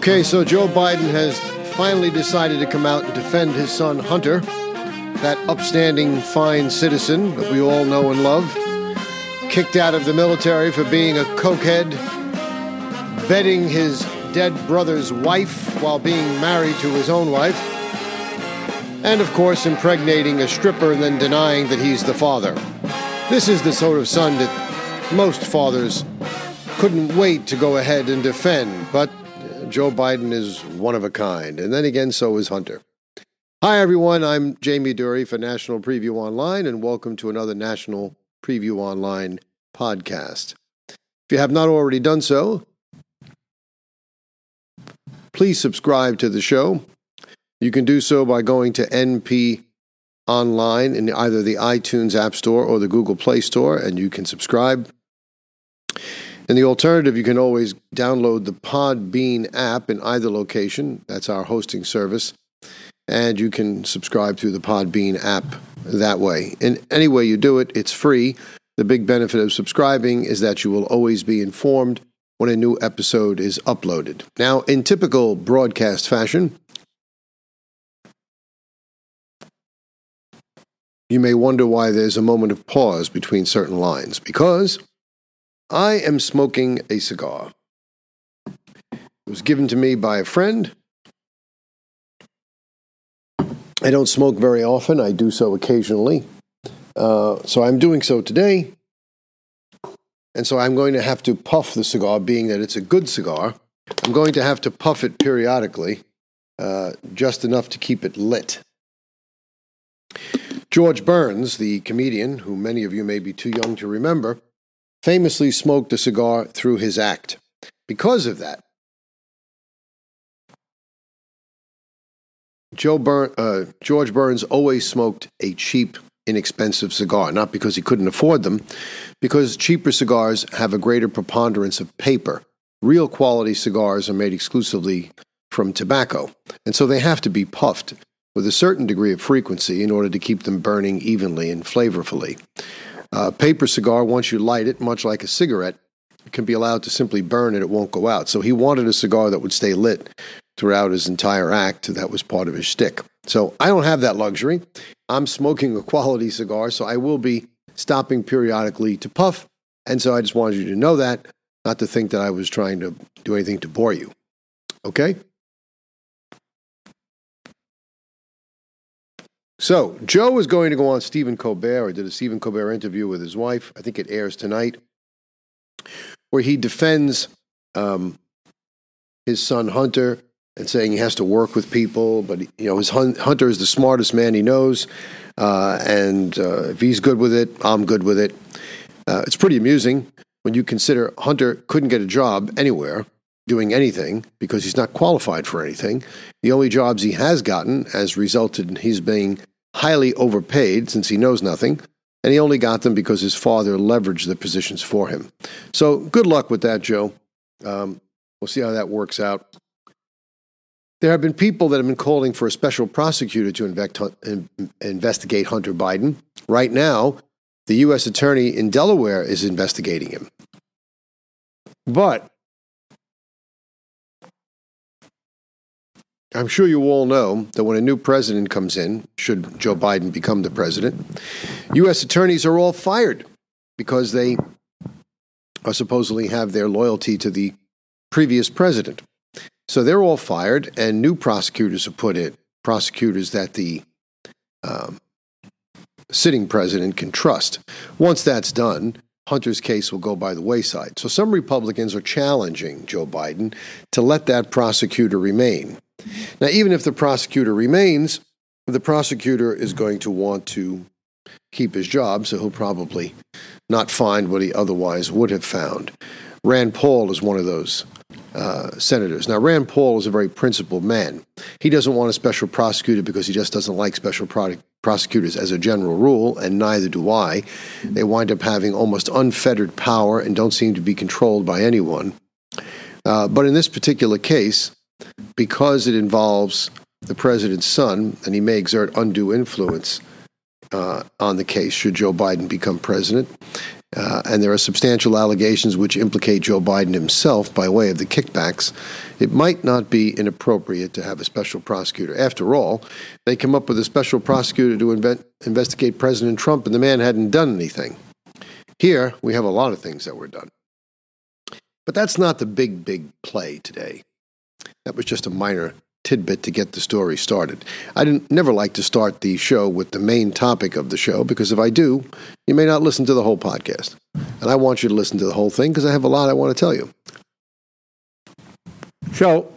Okay, so Joe Biden has finally decided to come out and defend his son Hunter, that upstanding, fine citizen that we all know and love, kicked out of the military for being a cokehead, bedding his dead brother's wife while being married to his own wife, and of course, impregnating a stripper and then denying that he's the father. This is the sort of son that most fathers couldn't wait to go ahead and defend, but Joe Biden is one of a kind. And then again, so is Hunter. Hi, everyone. I'm Jamie Dury for National Preview Online, and welcome to another National Preview Online podcast. If you have not already done so, please subscribe to the show. You can do so by going to NP Online in either the iTunes App Store or the Google Play Store, and you can subscribe. And the alternative, you can always download the Podbean app in either location. That's our hosting service. And you can subscribe through the Podbean app that way. In any way you do it, it's free. The big benefit of subscribing is that you will always be informed when a new episode is uploaded. Now, in typical broadcast fashion, you may wonder why there's a moment of pause between certain lines. Because I am smoking a cigar. It was given to me by a friend. I don't smoke very often, I do so occasionally. Uh, so I'm doing so today. And so I'm going to have to puff the cigar, being that it's a good cigar. I'm going to have to puff it periodically, uh, just enough to keep it lit. George Burns, the comedian, who many of you may be too young to remember, famously smoked a cigar through his act. Because of that, Joe Bur- uh, George Burns always smoked a cheap, inexpensive cigar, not because he couldn't afford them, because cheaper cigars have a greater preponderance of paper. Real quality cigars are made exclusively from tobacco, and so they have to be puffed with a certain degree of frequency in order to keep them burning evenly and flavorfully. A paper cigar, once you light it, much like a cigarette, can be allowed to simply burn and it won't go out. So he wanted a cigar that would stay lit throughout his entire act. That was part of his shtick. So I don't have that luxury. I'm smoking a quality cigar, so I will be stopping periodically to puff. And so I just wanted you to know that, not to think that I was trying to do anything to bore you. Okay? So, Joe is going to go on Stephen Colbert, or did a Stephen Colbert interview with his wife. I think it airs tonight, where he defends um, his son Hunter and saying he has to work with people, but you know his hun- Hunter is the smartest man he knows, uh, and uh, if he's good with it, I'm good with it. Uh, it's pretty amusing when you consider Hunter couldn't get a job anywhere doing anything because he's not qualified for anything. The only jobs he has gotten has resulted in his being highly overpaid since he knows nothing, and he only got them because his father leveraged the positions for him. So good luck with that, Joe. Um, we'll see how that works out. There have been people that have been calling for a special prosecutor to investigate Hunter Biden. Right now, the U.S. Attorney in Delaware is investigating him. But I'm sure you all know that when a new president comes in, should Joe Biden become the president, U.S. attorneys are all fired because they are supposedly have their loyalty to the previous president. So they're all fired, and new prosecutors are put in, prosecutors that the um, sitting president can trust. Once that's done, Hunter's case will go by the wayside. So some Republicans are challenging Joe Biden to let that prosecutor remain. Now, even if the prosecutor remains, the prosecutor is going to want to keep his job, so he'll probably not find what he otherwise would have found. Rand Paul is one of those uh, senators. Now, Rand Paul is a very principled man. He doesn't want a special prosecutor because he just doesn't like special product, prosecutors as a general rule, and neither do I. They wind up having almost unfettered power and don't seem to be controlled by anyone. Uh, but in this particular case, because it involves the president's son, and he may exert undue influence uh, on the case should Joe Biden become president. Uh, and there are substantial allegations which implicate Joe Biden himself by way of the kickbacks, it might not be inappropriate to have a special prosecutor. After all, they come up with a special prosecutor to invent, investigate President Trump, and the man hadn't done anything. Here, we have a lot of things that were done. But that's not the big, big play today. That was just a minor tidbit to get the story started. I didn't, never like to start the show with the main topic of the show because if I do, you may not listen to the whole podcast. And I want you to listen to the whole thing because I have a lot I want to tell you. So,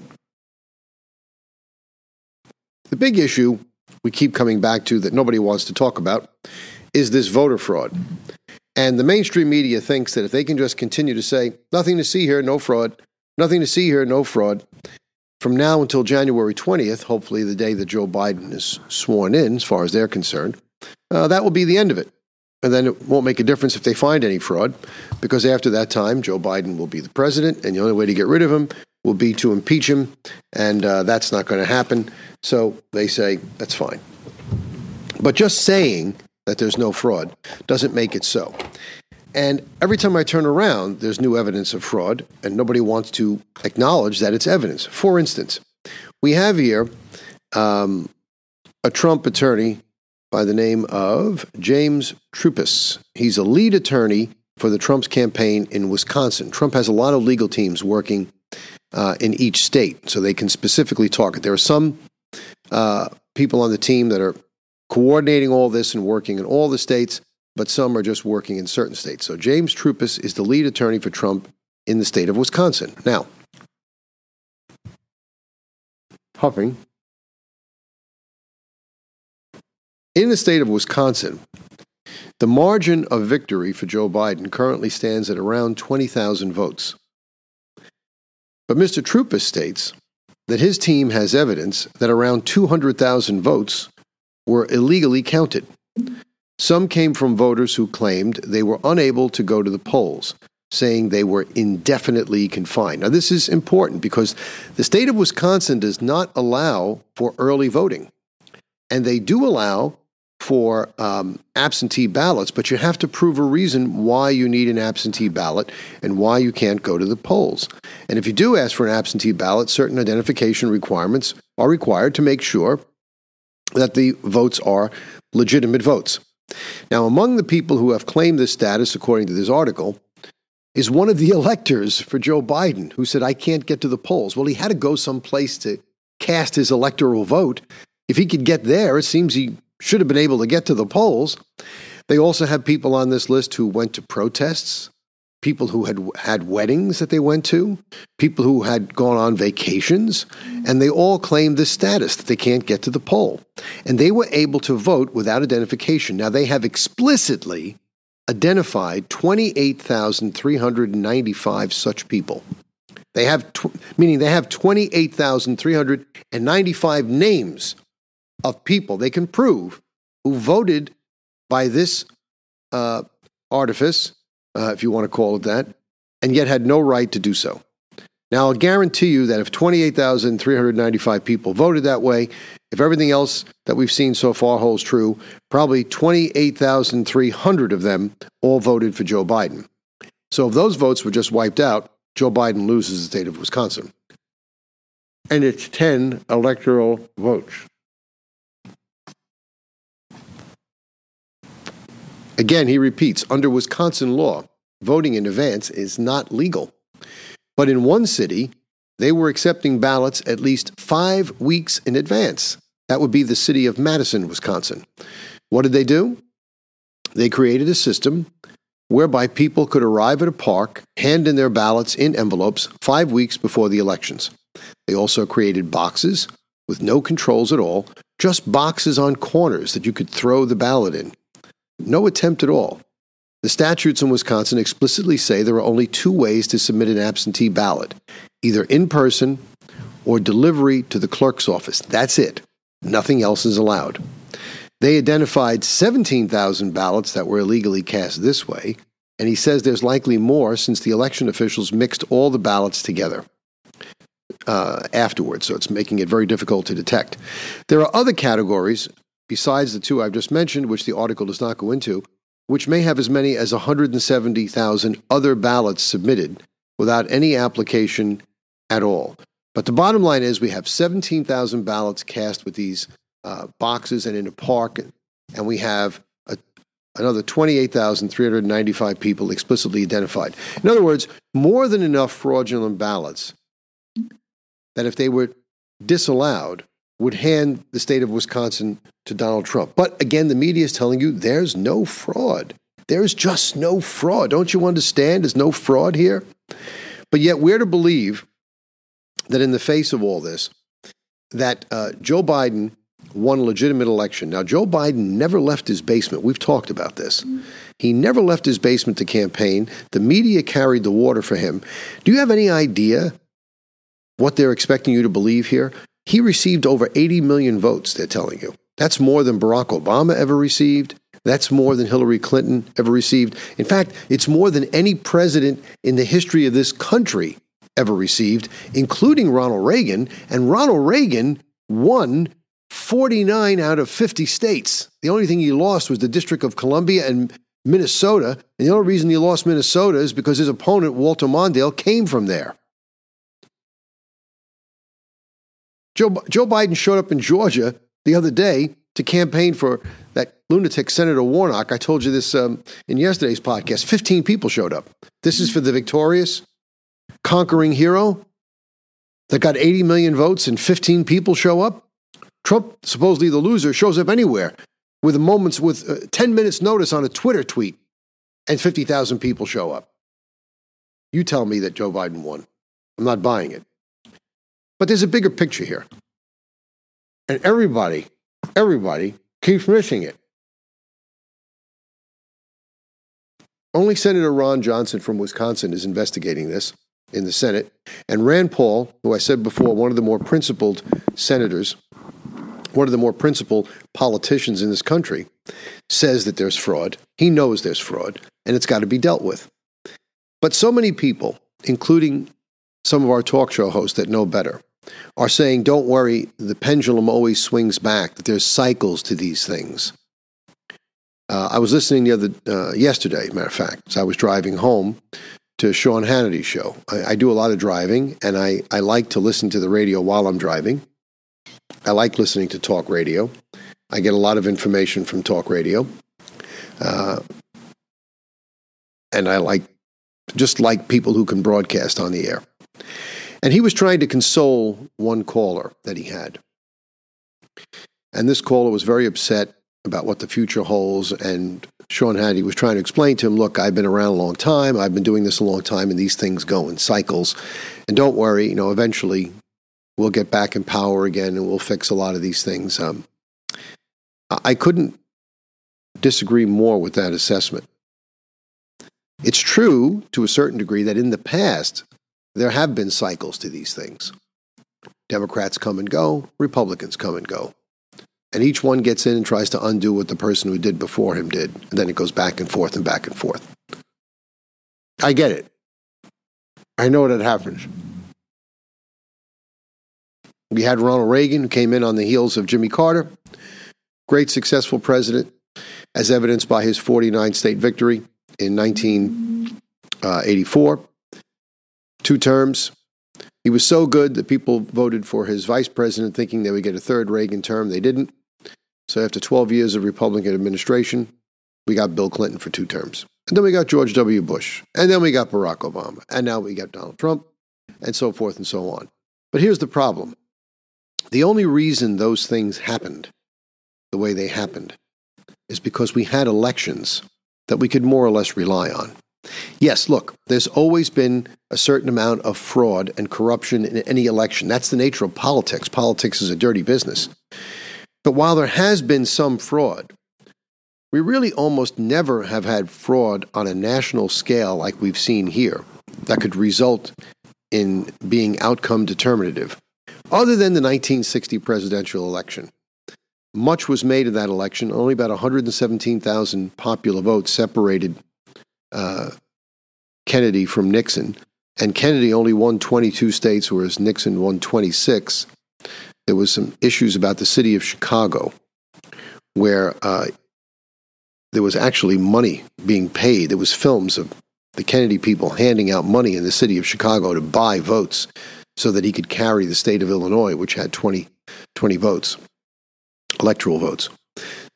the big issue we keep coming back to that nobody wants to talk about is this voter fraud. And the mainstream media thinks that if they can just continue to say, nothing to see here, no fraud, nothing to see here, no fraud, from now until January 20th, hopefully the day that Joe Biden is sworn in, as far as they're concerned, uh, that will be the end of it. And then it won't make a difference if they find any fraud, because after that time, Joe Biden will be the president, and the only way to get rid of him will be to impeach him, and uh, that's not going to happen. So they say that's fine. But just saying that there's no fraud doesn't make it so. And every time I turn around, there's new evidence of fraud, and nobody wants to acknowledge that it's evidence. For instance, we have here um, a Trump attorney by the name of James Troupis. He's a lead attorney for the Trump's campaign in Wisconsin. Trump has a lot of legal teams working uh, in each state, so they can specifically target. There are some uh, people on the team that are coordinating all this and working in all the states but some are just working in certain states. So James Troupis is the lead attorney for Trump in the state of Wisconsin. Now, Huffing. In the state of Wisconsin, the margin of victory for Joe Biden currently stands at around 20,000 votes. But Mr. Troupis states that his team has evidence that around 200,000 votes were illegally counted. Some came from voters who claimed they were unable to go to the polls, saying they were indefinitely confined. Now, this is important because the state of Wisconsin does not allow for early voting, and they do allow for um, absentee ballots, but you have to prove a reason why you need an absentee ballot and why you can't go to the polls. And if you do ask for an absentee ballot, certain identification requirements are required to make sure that the votes are legitimate votes. Now, among the people who have claimed this status, according to this article, is one of the electors for Joe Biden who said, I can't get to the polls. Well, he had to go someplace to cast his electoral vote. If he could get there, it seems he should have been able to get to the polls. They also have people on this list who went to protests people who had had weddings that they went to, people who had gone on vacations, and they all claimed this status that they can't get to the poll. And they were able to vote without identification. Now, they have explicitly identified 28,395 such people. They have, tw- meaning they have 28,395 names of people they can prove who voted by this uh, artifice uh, if you want to call it that, and yet had no right to do so. Now, I'll guarantee you that if 28,395 people voted that way, if everything else that we've seen so far holds true, probably 28,300 of them all voted for Joe Biden. So if those votes were just wiped out, Joe Biden loses the state of Wisconsin. And it's 10 electoral votes. Again, he repeats under Wisconsin law, voting in advance is not legal. But in one city, they were accepting ballots at least five weeks in advance. That would be the city of Madison, Wisconsin. What did they do? They created a system whereby people could arrive at a park, hand in their ballots in envelopes five weeks before the elections. They also created boxes with no controls at all, just boxes on corners that you could throw the ballot in. No attempt at all. The statutes in Wisconsin explicitly say there are only two ways to submit an absentee ballot either in person or delivery to the clerk's office. That's it. Nothing else is allowed. They identified 17,000 ballots that were illegally cast this way, and he says there's likely more since the election officials mixed all the ballots together. uh, afterwards, so it's making it very difficult to detect. There are other categories besides the two I've just mentioned, which the article does not go into, which may have as many as 170,000 other ballots submitted without any application at all. But the bottom line is we have 17,000 ballots cast with these uh, boxes and in a park, and we have a, another 28,395 people explicitly identified. In other words, more than enough fraudulent ballots that if they were disallowed, would hand the state of Wisconsin to Donald Trump. But again, the media is telling you there's no fraud. There's just no fraud. Don't you understand? There's no fraud here. But yet, we're to believe that in the face of all this, that uh, Joe Biden won a legitimate election. Now, Joe Biden never left his basement. We've talked about this. He never left his basement to campaign. The media carried the water for him. Do you have any idea what they're expecting you to believe here? He received over 80 million votes, they're telling you. That's more than Barack Obama ever received. That's more than Hillary Clinton ever received. In fact, it's more than any president in the history of this country ever received, including Ronald Reagan. And Ronald Reagan won 49 out of 50 states. The only thing he lost was the District of Columbia and Minnesota. And the only reason he lost Minnesota is because his opponent, Walter Mondale, came from there. Joe, Joe Biden showed up in Georgia the other day to campaign for that lunatic Senator Warnock. I told you this um, in yesterday's podcast. 15 people showed up. This is for the victorious, conquering hero that got 80 million votes and 15 people show up. Trump, supposedly the loser, shows up anywhere with moment's with uh, 10 minutes notice on a Twitter tweet and 50,000 people show up. You tell me that Joe Biden won. I'm not buying it. But there's a bigger picture here. And everybody, everybody keeps missing it. Only Senator Ron Johnson from Wisconsin is investigating this in the Senate. And Rand Paul, who I said before, one of the more principled senators, one of the more principled politicians in this country, says that there's fraud. He knows there's fraud, and it's got to be dealt with. But so many people, including some of our talk show hosts that know better, are saying, don't worry, the pendulum always swings back, that there's cycles to these things. Uh, I was listening the other uh, yesterday, matter of fact, as I was driving home to Sean Hannity's show. I, I, do a lot of driving, and I, I like to listen to the radio while I'm driving. I like listening to talk radio. I get a lot of information from talk radio. Uh, and I like just like people who can broadcast on the air. And he was trying to console one caller that he had. And this caller was very upset about what the future holds. And Sean Hannity was trying to explain to him look, I've been around a long time. I've been doing this a long time, and these things go in cycles. And don't worry, you know, eventually we'll get back in power again and we'll fix a lot of these things. Um, I couldn't disagree more with that assessment. It's true to a certain degree that in the past, there have been cycles to these things. Democrats come and go, Republicans come and go. And each one gets in and tries to undo what the person who did before him did. And then it goes back and forth and back and forth. I get it. I know that happens. We had Ronald Reagan, who came in on the heels of Jimmy Carter. Great successful president, as evidenced by his 49 state victory in 1984 two terms. He was so good that people voted for his vice president thinking they would get a third Reagan term. They didn't. So after 12 years of Republican administration, we got Bill Clinton for two terms. And then we got George W. Bush. And then we got Barack Obama. And now we got Donald Trump, and so forth and so on. But here's the problem the only reason those things happened the way they happened is because we had elections that we could more or less rely on. Yes, look, there's always been a certain amount of fraud and corruption in any election. That's the nature of politics. Politics is a dirty business. But while there has been some fraud, we really almost never have had fraud on a national scale like we've seen here that could result in being outcome determinative, other than the 1960 presidential election. Much was made of that election. Only about 117,000 popular votes separated uh, Kennedy from Nixon. and Kennedy only won 22 states, whereas Nixon won 26, there was some issues about the city of Chicago, where uh, there was actually money being paid. There was films of the Kennedy people handing out money in the city of Chicago to buy votes so that he could carry the state of Illinois, which had 20, 20 votes, electoral votes.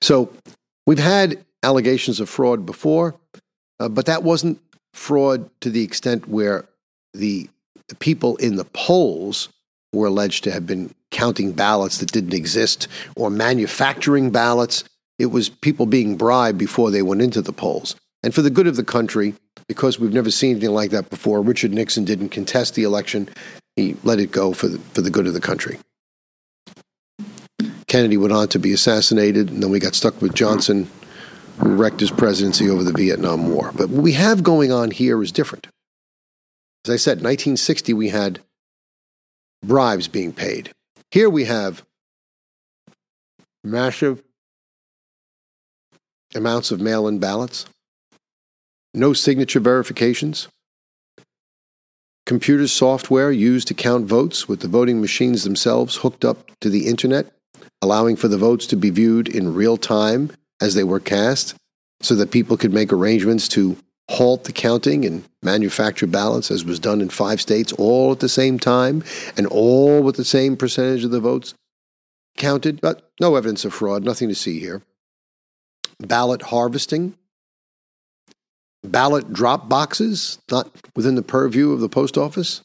So we've had allegations of fraud before, uh, but that wasn't fraud to the extent where the, people in the polls were alleged to have been counting ballots that didn't exist or manufacturing ballots. It was people being bribed before they went into the polls. And for the good of the country, because we've never seen anything like that before, Richard Nixon didn't contest the election. He let it go for the, for the good of the country. Kennedy went on to be assassinated, and then we got stuck with Johnson, wrecked his presidency over the Vietnam War. But what we have going on here is different. As I said, 1960, we had bribes being paid. Here we have massive amounts of mail in ballots, no signature verifications, computer software used to count votes with the voting machines themselves hooked up to the internet, allowing for the votes to be viewed in real time as they were cast so that people could make arrangements to halt the counting and manufacture ballots as was done in five states all at the same time and all with the same percentage of the votes counted, but no evidence of fraud, nothing to see here. Ballot harvesting, ballot drop boxes, not within the purview of the post office.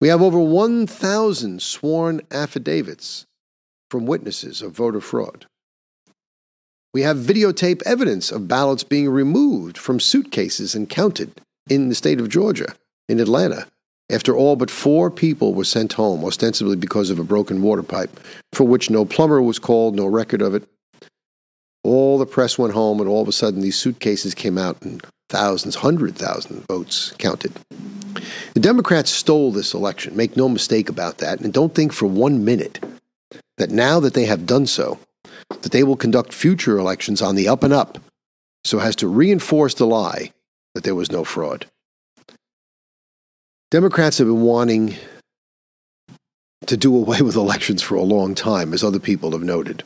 We have over 1,000 sworn affidavits from witnesses of voter fraud. We have videotape evidence of ballots being removed from suitcases and counted in the state of Georgia, in Atlanta, after all but four people were sent home, ostensibly because of a broken water pipe, for which no plumber was called, no record of it. All the press went home, and all of a sudden these suitcases came out and thousands, hundred thousand votes counted. The Democrats stole this election, make no mistake about that, and don't think for one minute that now that they have done so, that they will conduct future elections on the up and up so as to reinforce the lie that there was no fraud. Democrats have been wanting to do away with elections for a long time, as other people have noted.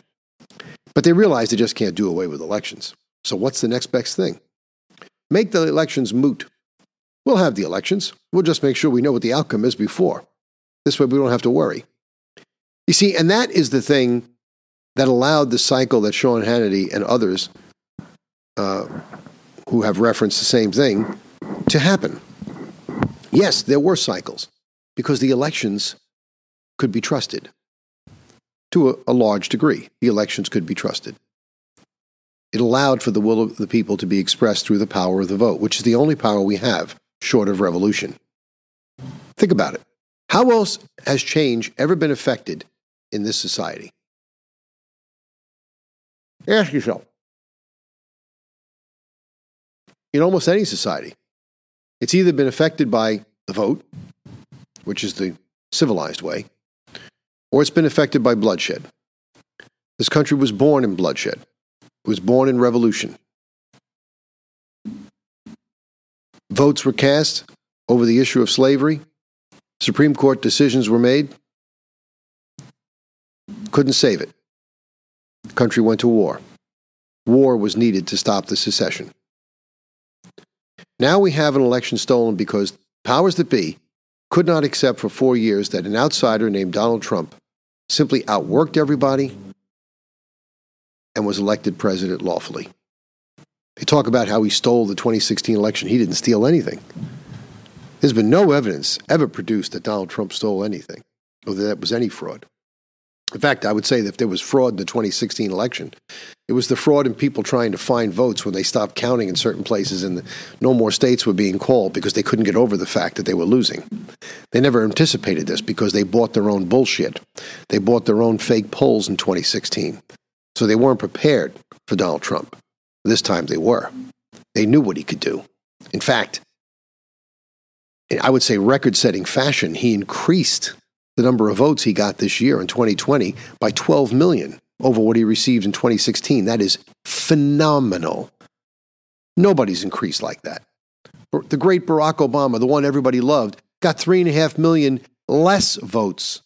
But they realize they just can't do away with elections. So, what's the next best thing? Make the elections moot. We'll have the elections. We'll just make sure we know what the outcome is before. This way, we don't have to worry. You see, and that is the thing that allowed the cycle that Sean Hannity and others uh, who have referenced the same thing to happen. Yes, there were cycles because the elections could be trusted to a, a large degree. The elections could be trusted. It allowed for the will of the people to be expressed through the power of the vote, which is the only power we have short of revolution. Think about it. How else has change ever been affected in this society? Ask yourself. In almost any society, it's either been affected by the vote, which is the civilized way, or it's been affected by bloodshed. This country was born in bloodshed. It was born in revolution. Votes were cast over the issue of slavery. Supreme Court decisions were made. Couldn't save it. Country went to war. War was needed to stop the secession. Now we have an election stolen because powers that be could not accept for four years that an outsider named Donald Trump simply outworked everybody and was elected president lawfully. They talk about how he stole the 2016 election. He didn't steal anything. There's been no evidence ever produced that Donald Trump stole anything or that it was any fraud. In fact, I would say that if there was fraud in the 2016 election, it was the fraud in people trying to find votes when they stopped counting in certain places and no more states were being called because they couldn't get over the fact that they were losing. They never anticipated this because they bought their own bullshit. They bought their own fake polls in 2016. So they weren't prepared for Donald Trump. This time they were. They knew what he could do. In fact, I would say record setting fashion, he increased the number of votes he got this year in 2020 by 12 million over what he received in 2016. That is phenomenal. Nobody's increased like that. The great Barack Obama, the one everybody loved, got three and a half million less votes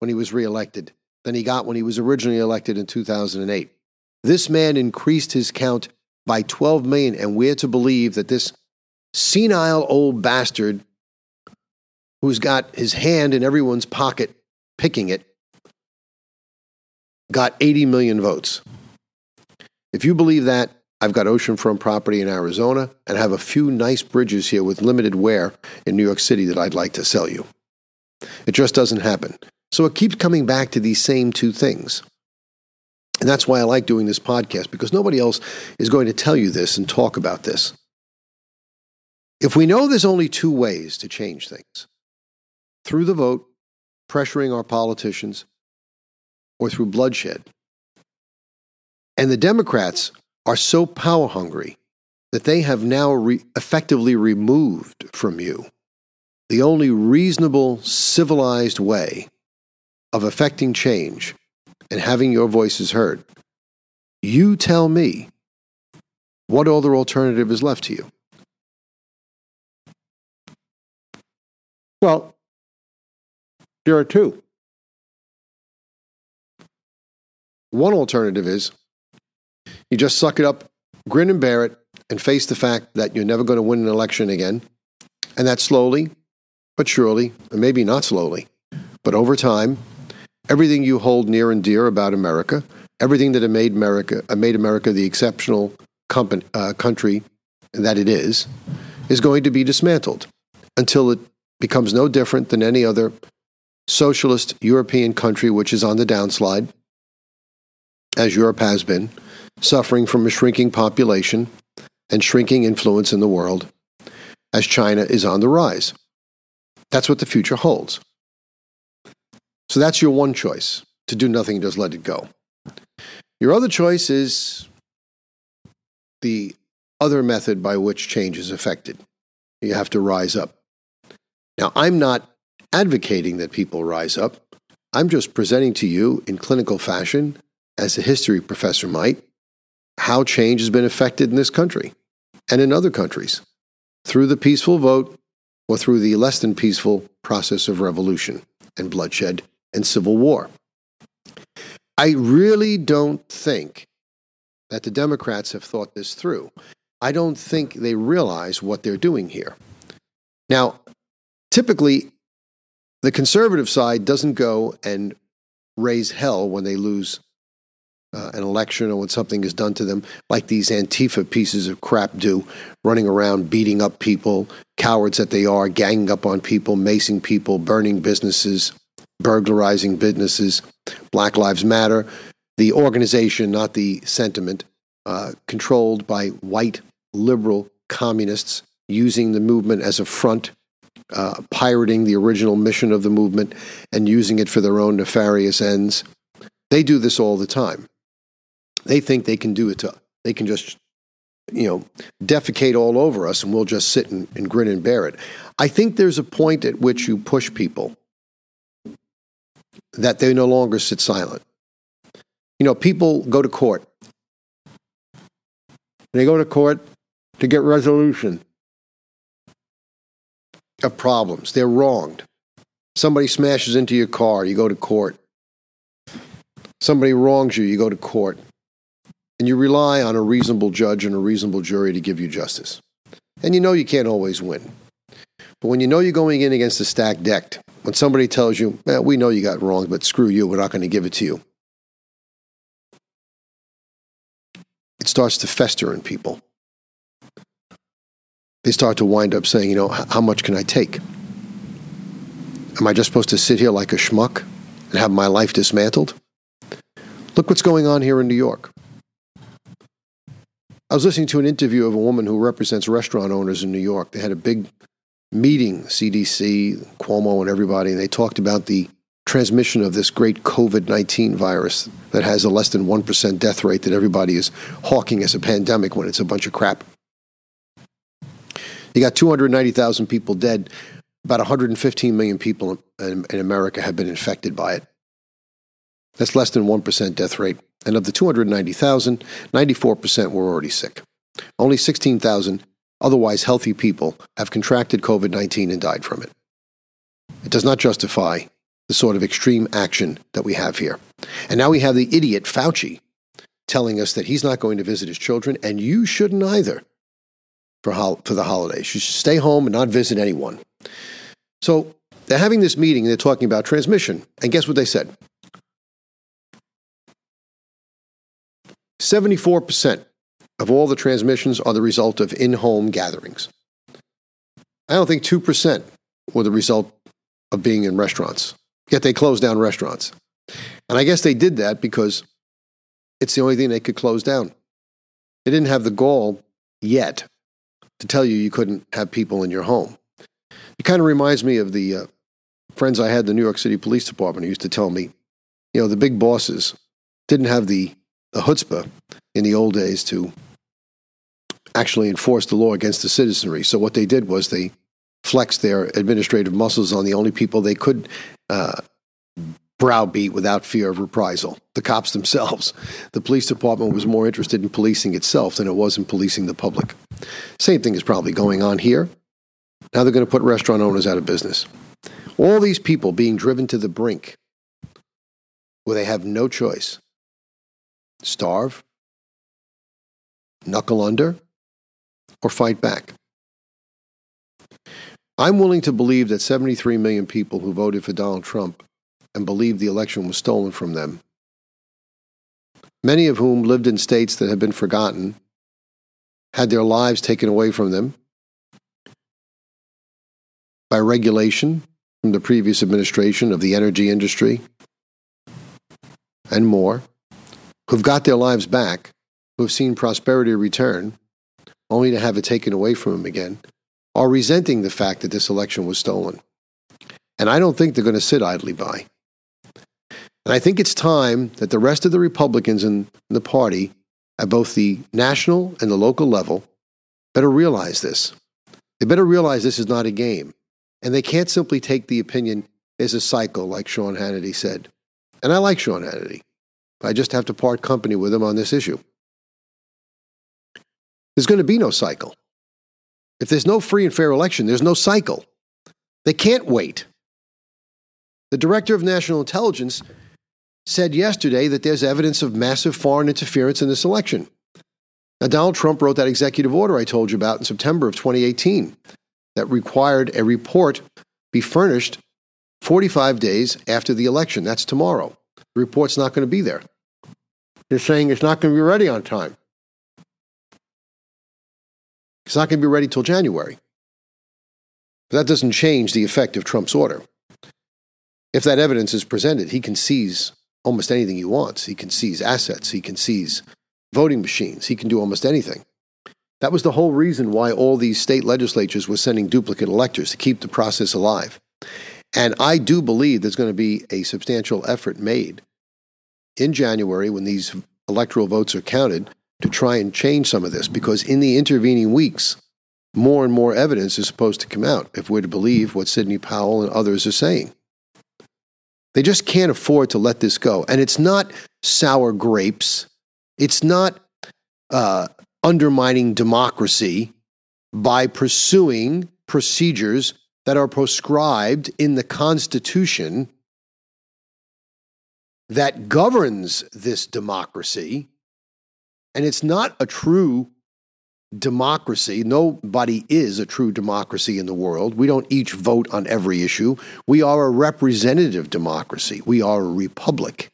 when he was reelected than he got when he was originally elected in 2008. This man increased his count by 12 million, and we're to believe that this senile old bastard who's got his hand in everyone's pocket picking it got 80 million votes. If you believe that, I've got oceanfront property in Arizona and have a few nice bridges here with limited wear in New York City that I'd like to sell you. It just doesn't happen. So it keeps coming back to these same two things. And that's why I like doing this podcast because nobody else is going to tell you this and talk about this. If we know there's only two ways to change things through the vote, pressuring our politicians, or through bloodshed, and the Democrats are so power hungry that they have now re- effectively removed from you the only reasonable, civilized way of affecting change and having your voices heard. You tell me what other alternative is left to you. Well, there are two. One alternative is you just suck it up, grin and bear it, and face the fact that you're never going to win an election again. And that slowly, but surely, and maybe not slowly, but over time, everything you hold near and dear about America, everything that made America, uh, made America the exceptional company, uh, country that it is, is going to be dismantled until it becomes no different than any other socialist European country which is on the downslide, as Europe has been, suffering from a shrinking population and shrinking influence in the world, as China is on the rise. That's what the future holds. So that's your one choice to do nothing, just let it go. Your other choice is the other method by which change is affected. You have to rise up. Now, I'm not advocating that people rise up. I'm just presenting to you in clinical fashion, as a history professor might, how change has been affected in this country and in other countries through the peaceful vote or through the less than peaceful process of revolution and bloodshed and civil war. I really don't think that the Democrats have thought this through. I don't think they realize what they're doing here. Now, typically, the conservative side doesn't go and raise hell when they lose uh, an election or when something is done to them, like these Antifa pieces of crap do, running around beating up people, cowards that they are, ganging up on people, macing people, burning businesses, burglarizing businesses. Black Lives Matter, the organization, not the sentiment, uh, controlled by white liberal communists using the movement as a front, uh, pirating the original mission of the movement and using it for their own nefarious ends. They do this all the time. They think they can do it to, they can just, you know, defecate all over us and we'll just sit and, and grin and bear it. I think there's a point at which you push people that they no longer sit silent. You know, people go to court. They go to court to get resolution of problems. They're wronged. Somebody smashes into your car, you go to court. Somebody wrongs you, you go to court. And you rely on a reasonable judge and a reasonable jury to give you justice. And you know you can't always win. But when you know you're going in against a stacked deck, when somebody tells you, eh, we know you got wrong, but screw you, we're not going to give it to you, it starts to fester in people. They start to wind up saying, you know, how much can I take? Am I just supposed to sit here like a schmuck and have my life dismantled? Look what's going on here in New York. I was listening to an interview of a woman who represents restaurant owners in New York. They had a big meeting, CDC, Cuomo, and everybody, and they talked about the transmission of this great COVID 19 virus that has a less than 1% death rate that everybody is hawking as a pandemic when it's a bunch of crap. You got 290,000 people dead. About 115 million people in, in America have been infected by it. That's less than 1% death rate. And of the 290,000, 94% were already sick. Only 16,000 otherwise healthy people have contracted COVID 19 and died from it. It does not justify the sort of extreme action that we have here. And now we have the idiot Fauci telling us that he's not going to visit his children, and you shouldn't either for, for the holidays. You should stay home and not visit anyone. So they're having this meeting, and they're talking about transmission. And guess what they said? 74% of all the transmissions are the result of in home gatherings. I don't think 2% were the result of being in restaurants, yet they closed down restaurants. And I guess they did that because it's the only thing they could close down. They didn't have the gall yet to tell you you couldn't have people in your home. It kind of reminds me of the uh, friends I had in the New York City Police Department who used to tell me, you know, the big bosses didn't have the, the chutzpah in the old days to actually enforce the law against the citizenry. So what they did was they flexed their administrative muscles on the only people they could uh, browbeat without fear of reprisal the cops themselves. The police department was more interested in policing itself than it was in policing the public. Same thing is probably going on here. Now they're going to put restaurant owners out of business. All these people being driven to the brink where they have no choice starve, knuckle under, or fight back. I'm willing to believe that 73 million people who voted for Donald Trump and believed the election was stolen from them, many of whom lived in states that had been forgotten, had their lives taken away from them by regulation from the previous administration of the energy industry and more, who've got their lives back, who've seen prosperity return, only to have it taken away from them again, are resenting the fact that this election was stolen. And I don't think they're going to sit idly by. And I think it's time that the rest of the Republicans in the party, at both the national and the local level, better realize this. They better realize this is not a game. And they can't simply take the opinion as a cycle, like Sean Hannity said. And I like Sean Hannity. but I just have to part company with him on this issue. There's going to be no cycle. If there's no free and fair election, there's no cycle. They can't wait. The director of national intelligence said yesterday that there's evidence of massive foreign interference in this election. Now, Donald Trump wrote that executive order I told you about in September of 2018 that required a report be furnished 45 days after the election. That's tomorrow. The report's not going to be there. They're saying it's not going to be ready on time. It's not going to be ready till January. But that doesn't change the effect of Trump's order. If that evidence is presented, he can seize almost anything he wants. He can seize assets, he can seize voting machines, he can do almost anything. That was the whole reason why all these state legislatures were sending duplicate electors to keep the process alive. And I do believe there's going to be a substantial effort made in January when these electoral votes are counted to try and change some of this because in the intervening weeks, more and more evidence is supposed to come out if we're to believe what Sidney Powell and others are saying. They just can't afford to let this go. And it's not sour grapes. It's not uh, undermining democracy by pursuing procedures that are proscribed in the Constitution that governs this democracy. And it's not a true democracy. Nobody is a true democracy in the world. We don't each vote on every issue. We are a representative democracy. We are a republic.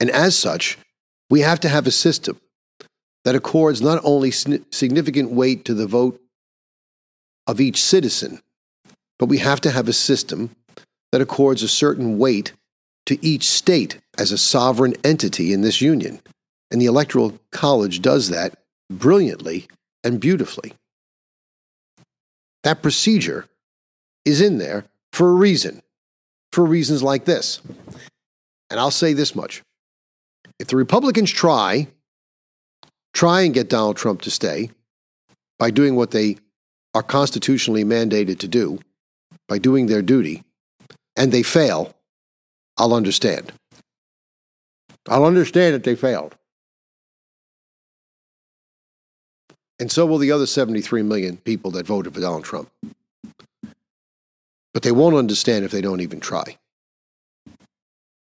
And as such, we have to have a system that accords not only significant weight to the vote of each citizen, but we have to have a system that accords a certain weight to each state as a sovereign entity in this union. And the Electoral College does that brilliantly and beautifully. That procedure is in there for a reason, for reasons like this. And I'll say this much if the Republicans try, try and get Donald Trump to stay by doing what they are constitutionally mandated to do, by doing their duty, and they fail, I'll understand. I'll understand that they failed. And so will the other 73 million people that voted for Donald Trump. But they won't understand if they don't even try.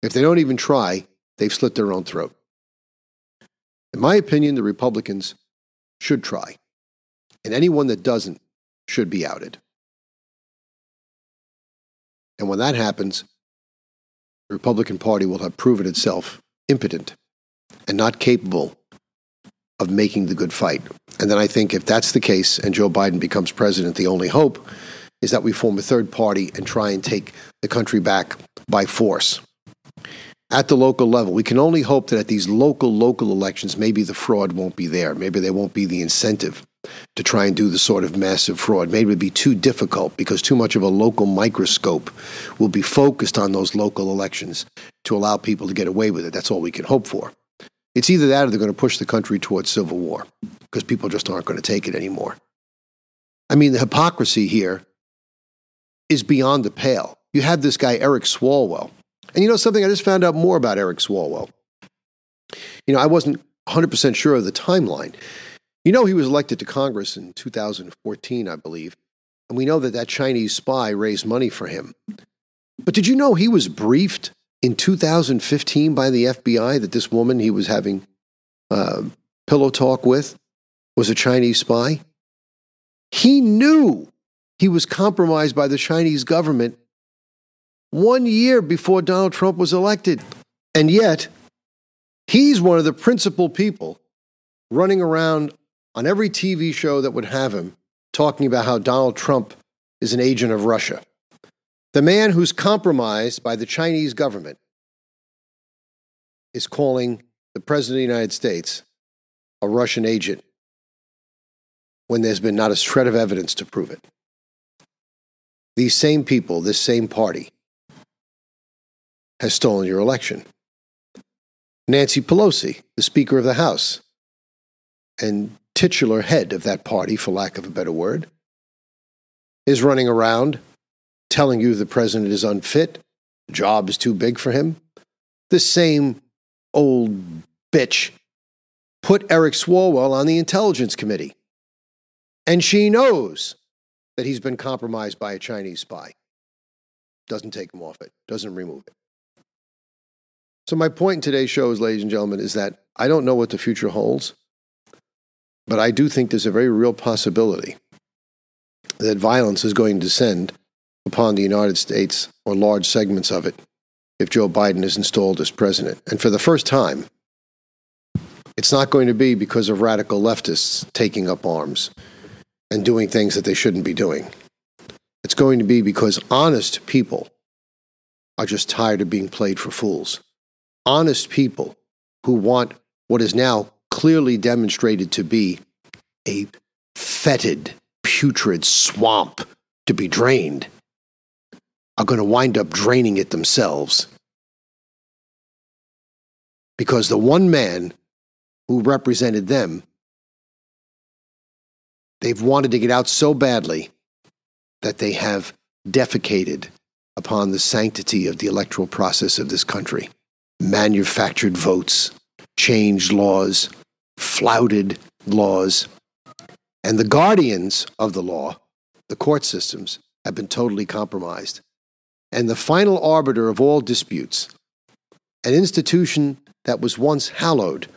If they don't even try, they've slit their own throat. In my opinion, the Republicans should try. And anyone that doesn't should be outed. And when that happens, the Republican Party will have proven itself impotent and not capable of making the good fight. And then I think if that's the case and Joe Biden becomes president, the only hope is that we form a third party and try and take the country back by force. At the local level, we can only hope that at these local, local elections, maybe the fraud won't be there. Maybe there won't be the incentive to try and do the sort of massive fraud. Maybe it would be too difficult because too much of a local microscope will be focused on those local elections to allow people to get away with it. That's all we can hope for. It's either that or they're going to push the country towards civil war because people just aren't going to take it anymore. I mean, the hypocrisy here is beyond the pale. You have this guy, Eric Swalwell. And you know something? I just found out more about Eric Swalwell. You know, I wasn't 100% sure of the timeline. You know, he was elected to Congress in 2014, I believe. And we know that that Chinese spy raised money for him. But did you know he was briefed in 2015 by the FBI that this woman he was having uh, pillow talk with was a Chinese spy? He knew he was compromised by the Chinese government one year before Donald Trump was elected. And yet, he's one of the principal people running around on every TV show that would have him talking about how Donald Trump is an agent of Russia. The man who's compromised by the Chinese government is calling the President of the United States a Russian agent when there's been not a shred of evidence to prove it. These same people, this same party, has stolen your election. Nancy Pelosi, the Speaker of the House, and titular head of that party, for lack of a better word, is running around telling you the president is unfit, the job is too big for him. The same old bitch put Eric Swalwell on the Intelligence Committee. And she knows that he's been compromised by a Chinese spy. Doesn't take him off it, doesn't remove it. So, my point in today's show, is, ladies and gentlemen, is that I don't know what the future holds. But I do think there's a very real possibility that violence is going to descend upon the United States or large segments of it if Joe Biden is installed as president. And for the first time, it's not going to be because of radical leftists taking up arms and doing things that they shouldn't be doing. It's going to be because honest people are just tired of being played for fools. Honest people who want what is now clearly demonstrated to be a fetid, putrid swamp to be drained are going to wind up draining it themselves. Because the one man who represented them, they've wanted to get out so badly that they have defecated upon the sanctity of the electoral process of this country, manufactured votes, changed laws, flouted laws. And the guardians of the law, the court systems, have been totally compromised. And the final arbiter of all disputes, an institution that was once hallowed,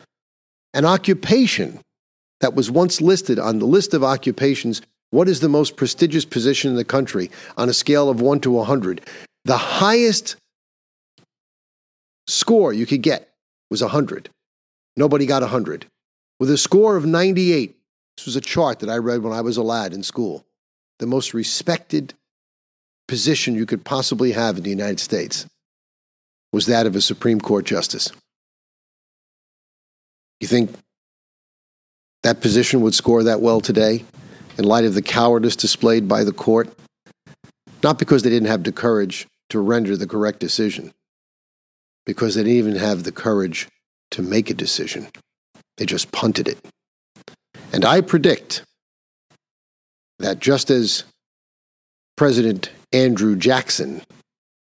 an occupation that was once listed on the list of occupations what is the most prestigious position in the country on a scale of 1 to 100? The highest score you could get was 100. Nobody got 100 with a score of 98. This was a chart that I read when I was a lad in school. The most respected position you could possibly have in the United States was that of a Supreme Court justice. You think that position would score that well today in light of the cowardice displayed by the court? Not because they didn't have the courage to render the correct decision, because they didn't even have the courage to make a decision. They just punted it. And I predict that just as President Andrew Jackson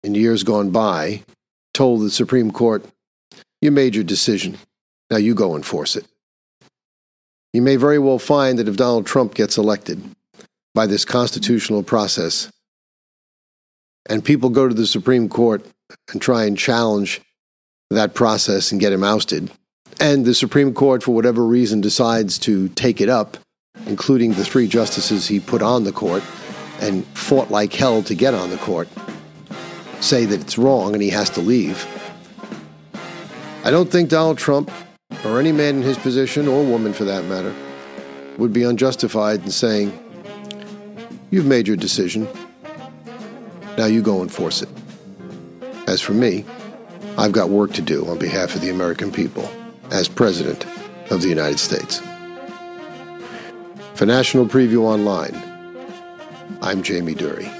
in years gone by told the Supreme Court, You made your decision. Now you go enforce it. you may very well find that if Donald Trump gets elected by this constitutional process and people go to the Supreme Court and try and challenge that process and get him ousted, and the Supreme Court, for whatever reason, decides to take it up, including the three justices he put on the court and fought like hell to get on the court, say that it's wrong and he has to leave. I don't think Donald Trump, or any man in his position, or woman for that matter, would be unjustified in saying, You've made your decision. Now you go enforce it. As for me, I've got work to do on behalf of the American people as President of the United States. For National Preview Online, I'm Jamie Dury.